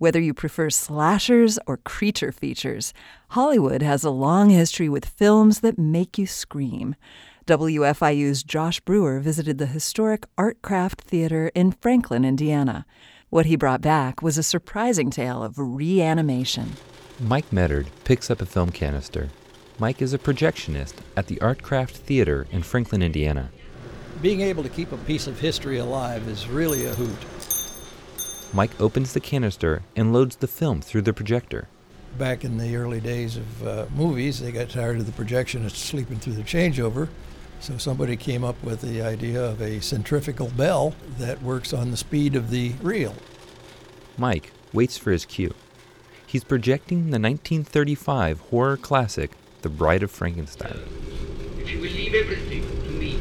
Whether you prefer slashers or creature features, Hollywood has a long history with films that make you scream. WFIU's Josh Brewer visited the historic Artcraft Theater in Franklin, Indiana. What he brought back was a surprising tale of reanimation. Mike Medard picks up a film canister. Mike is a projectionist at the Artcraft Theater in Franklin, Indiana. Being able to keep a piece of history alive is really a hoot. Mike opens the canister and loads the film through the projector. Back in the early days of uh, movies, they got tired of the projectionist sleeping through the changeover, so somebody came up with the idea of a centrifugal bell that works on the speed of the reel. Mike waits for his cue. He's projecting the 1935 horror classic, The Bride of Frankenstein. If you will leave everything to me,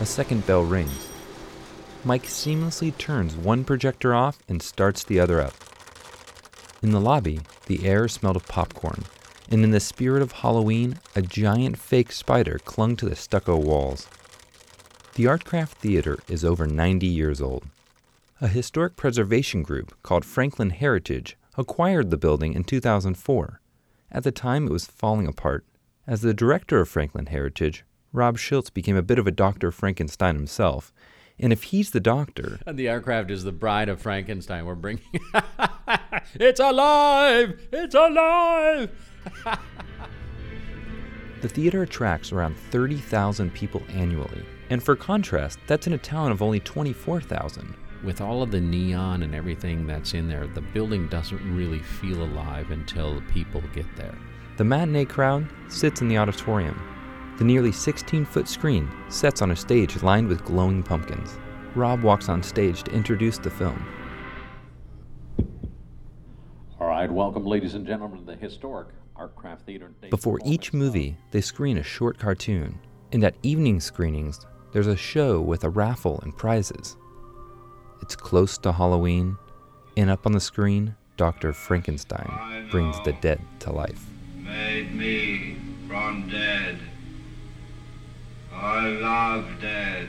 A second bell rings. Mike seamlessly turns one projector off and starts the other up. In the lobby, the air smelled of popcorn, and in the spirit of Halloween, a giant fake spider clung to the stucco walls. The Artcraft Theater is over 90 years old. A historic preservation group called Franklin Heritage acquired the building in 2004. At the time, it was falling apart. As the director of Franklin Heritage, Rob Schultz became a bit of a Dr. Frankenstein himself. And if he's the doctor, And the Artcraft is the bride of Frankenstein. We're bringing. it's alive! It's alive! the theater attracts around 30,000 people annually. And for contrast, that's in a town of only 24,000. With all of the neon and everything that's in there, the building doesn't really feel alive until the people get there. The matinee crowd sits in the auditorium. The nearly 16 foot screen sets on a stage lined with glowing pumpkins. Rob walks on stage to introduce the film. All right, welcome, ladies and gentlemen, to the historic Artcraft Theater. Before each movie, they screen a short cartoon. And at evening screenings, there's a show with a raffle and prizes. It's close to Halloween, and up on the screen, Dr. Frankenstein brings the dead to life. made me from dead. I love dead.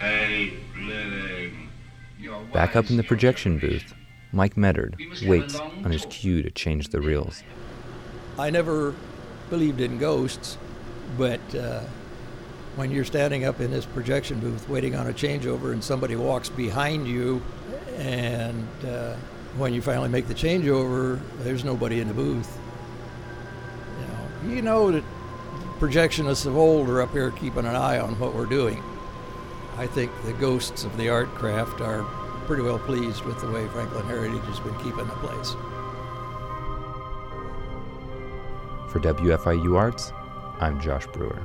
Hate living. Back up in the projection booth, Mike Medard waits on his cue to change the reels. I never believed in ghosts, but uh, when you're standing up in this projection booth waiting on a changeover and somebody walks behind you, and uh, when you finally make the changeover, there's nobody in the booth. You know, you know that projectionists of old are up here keeping an eye on what we're doing. I think the ghosts of the Artcraft are pretty well pleased with the way Franklin Heritage has been keeping the place. For WFIU Arts, I'm Josh Brewer.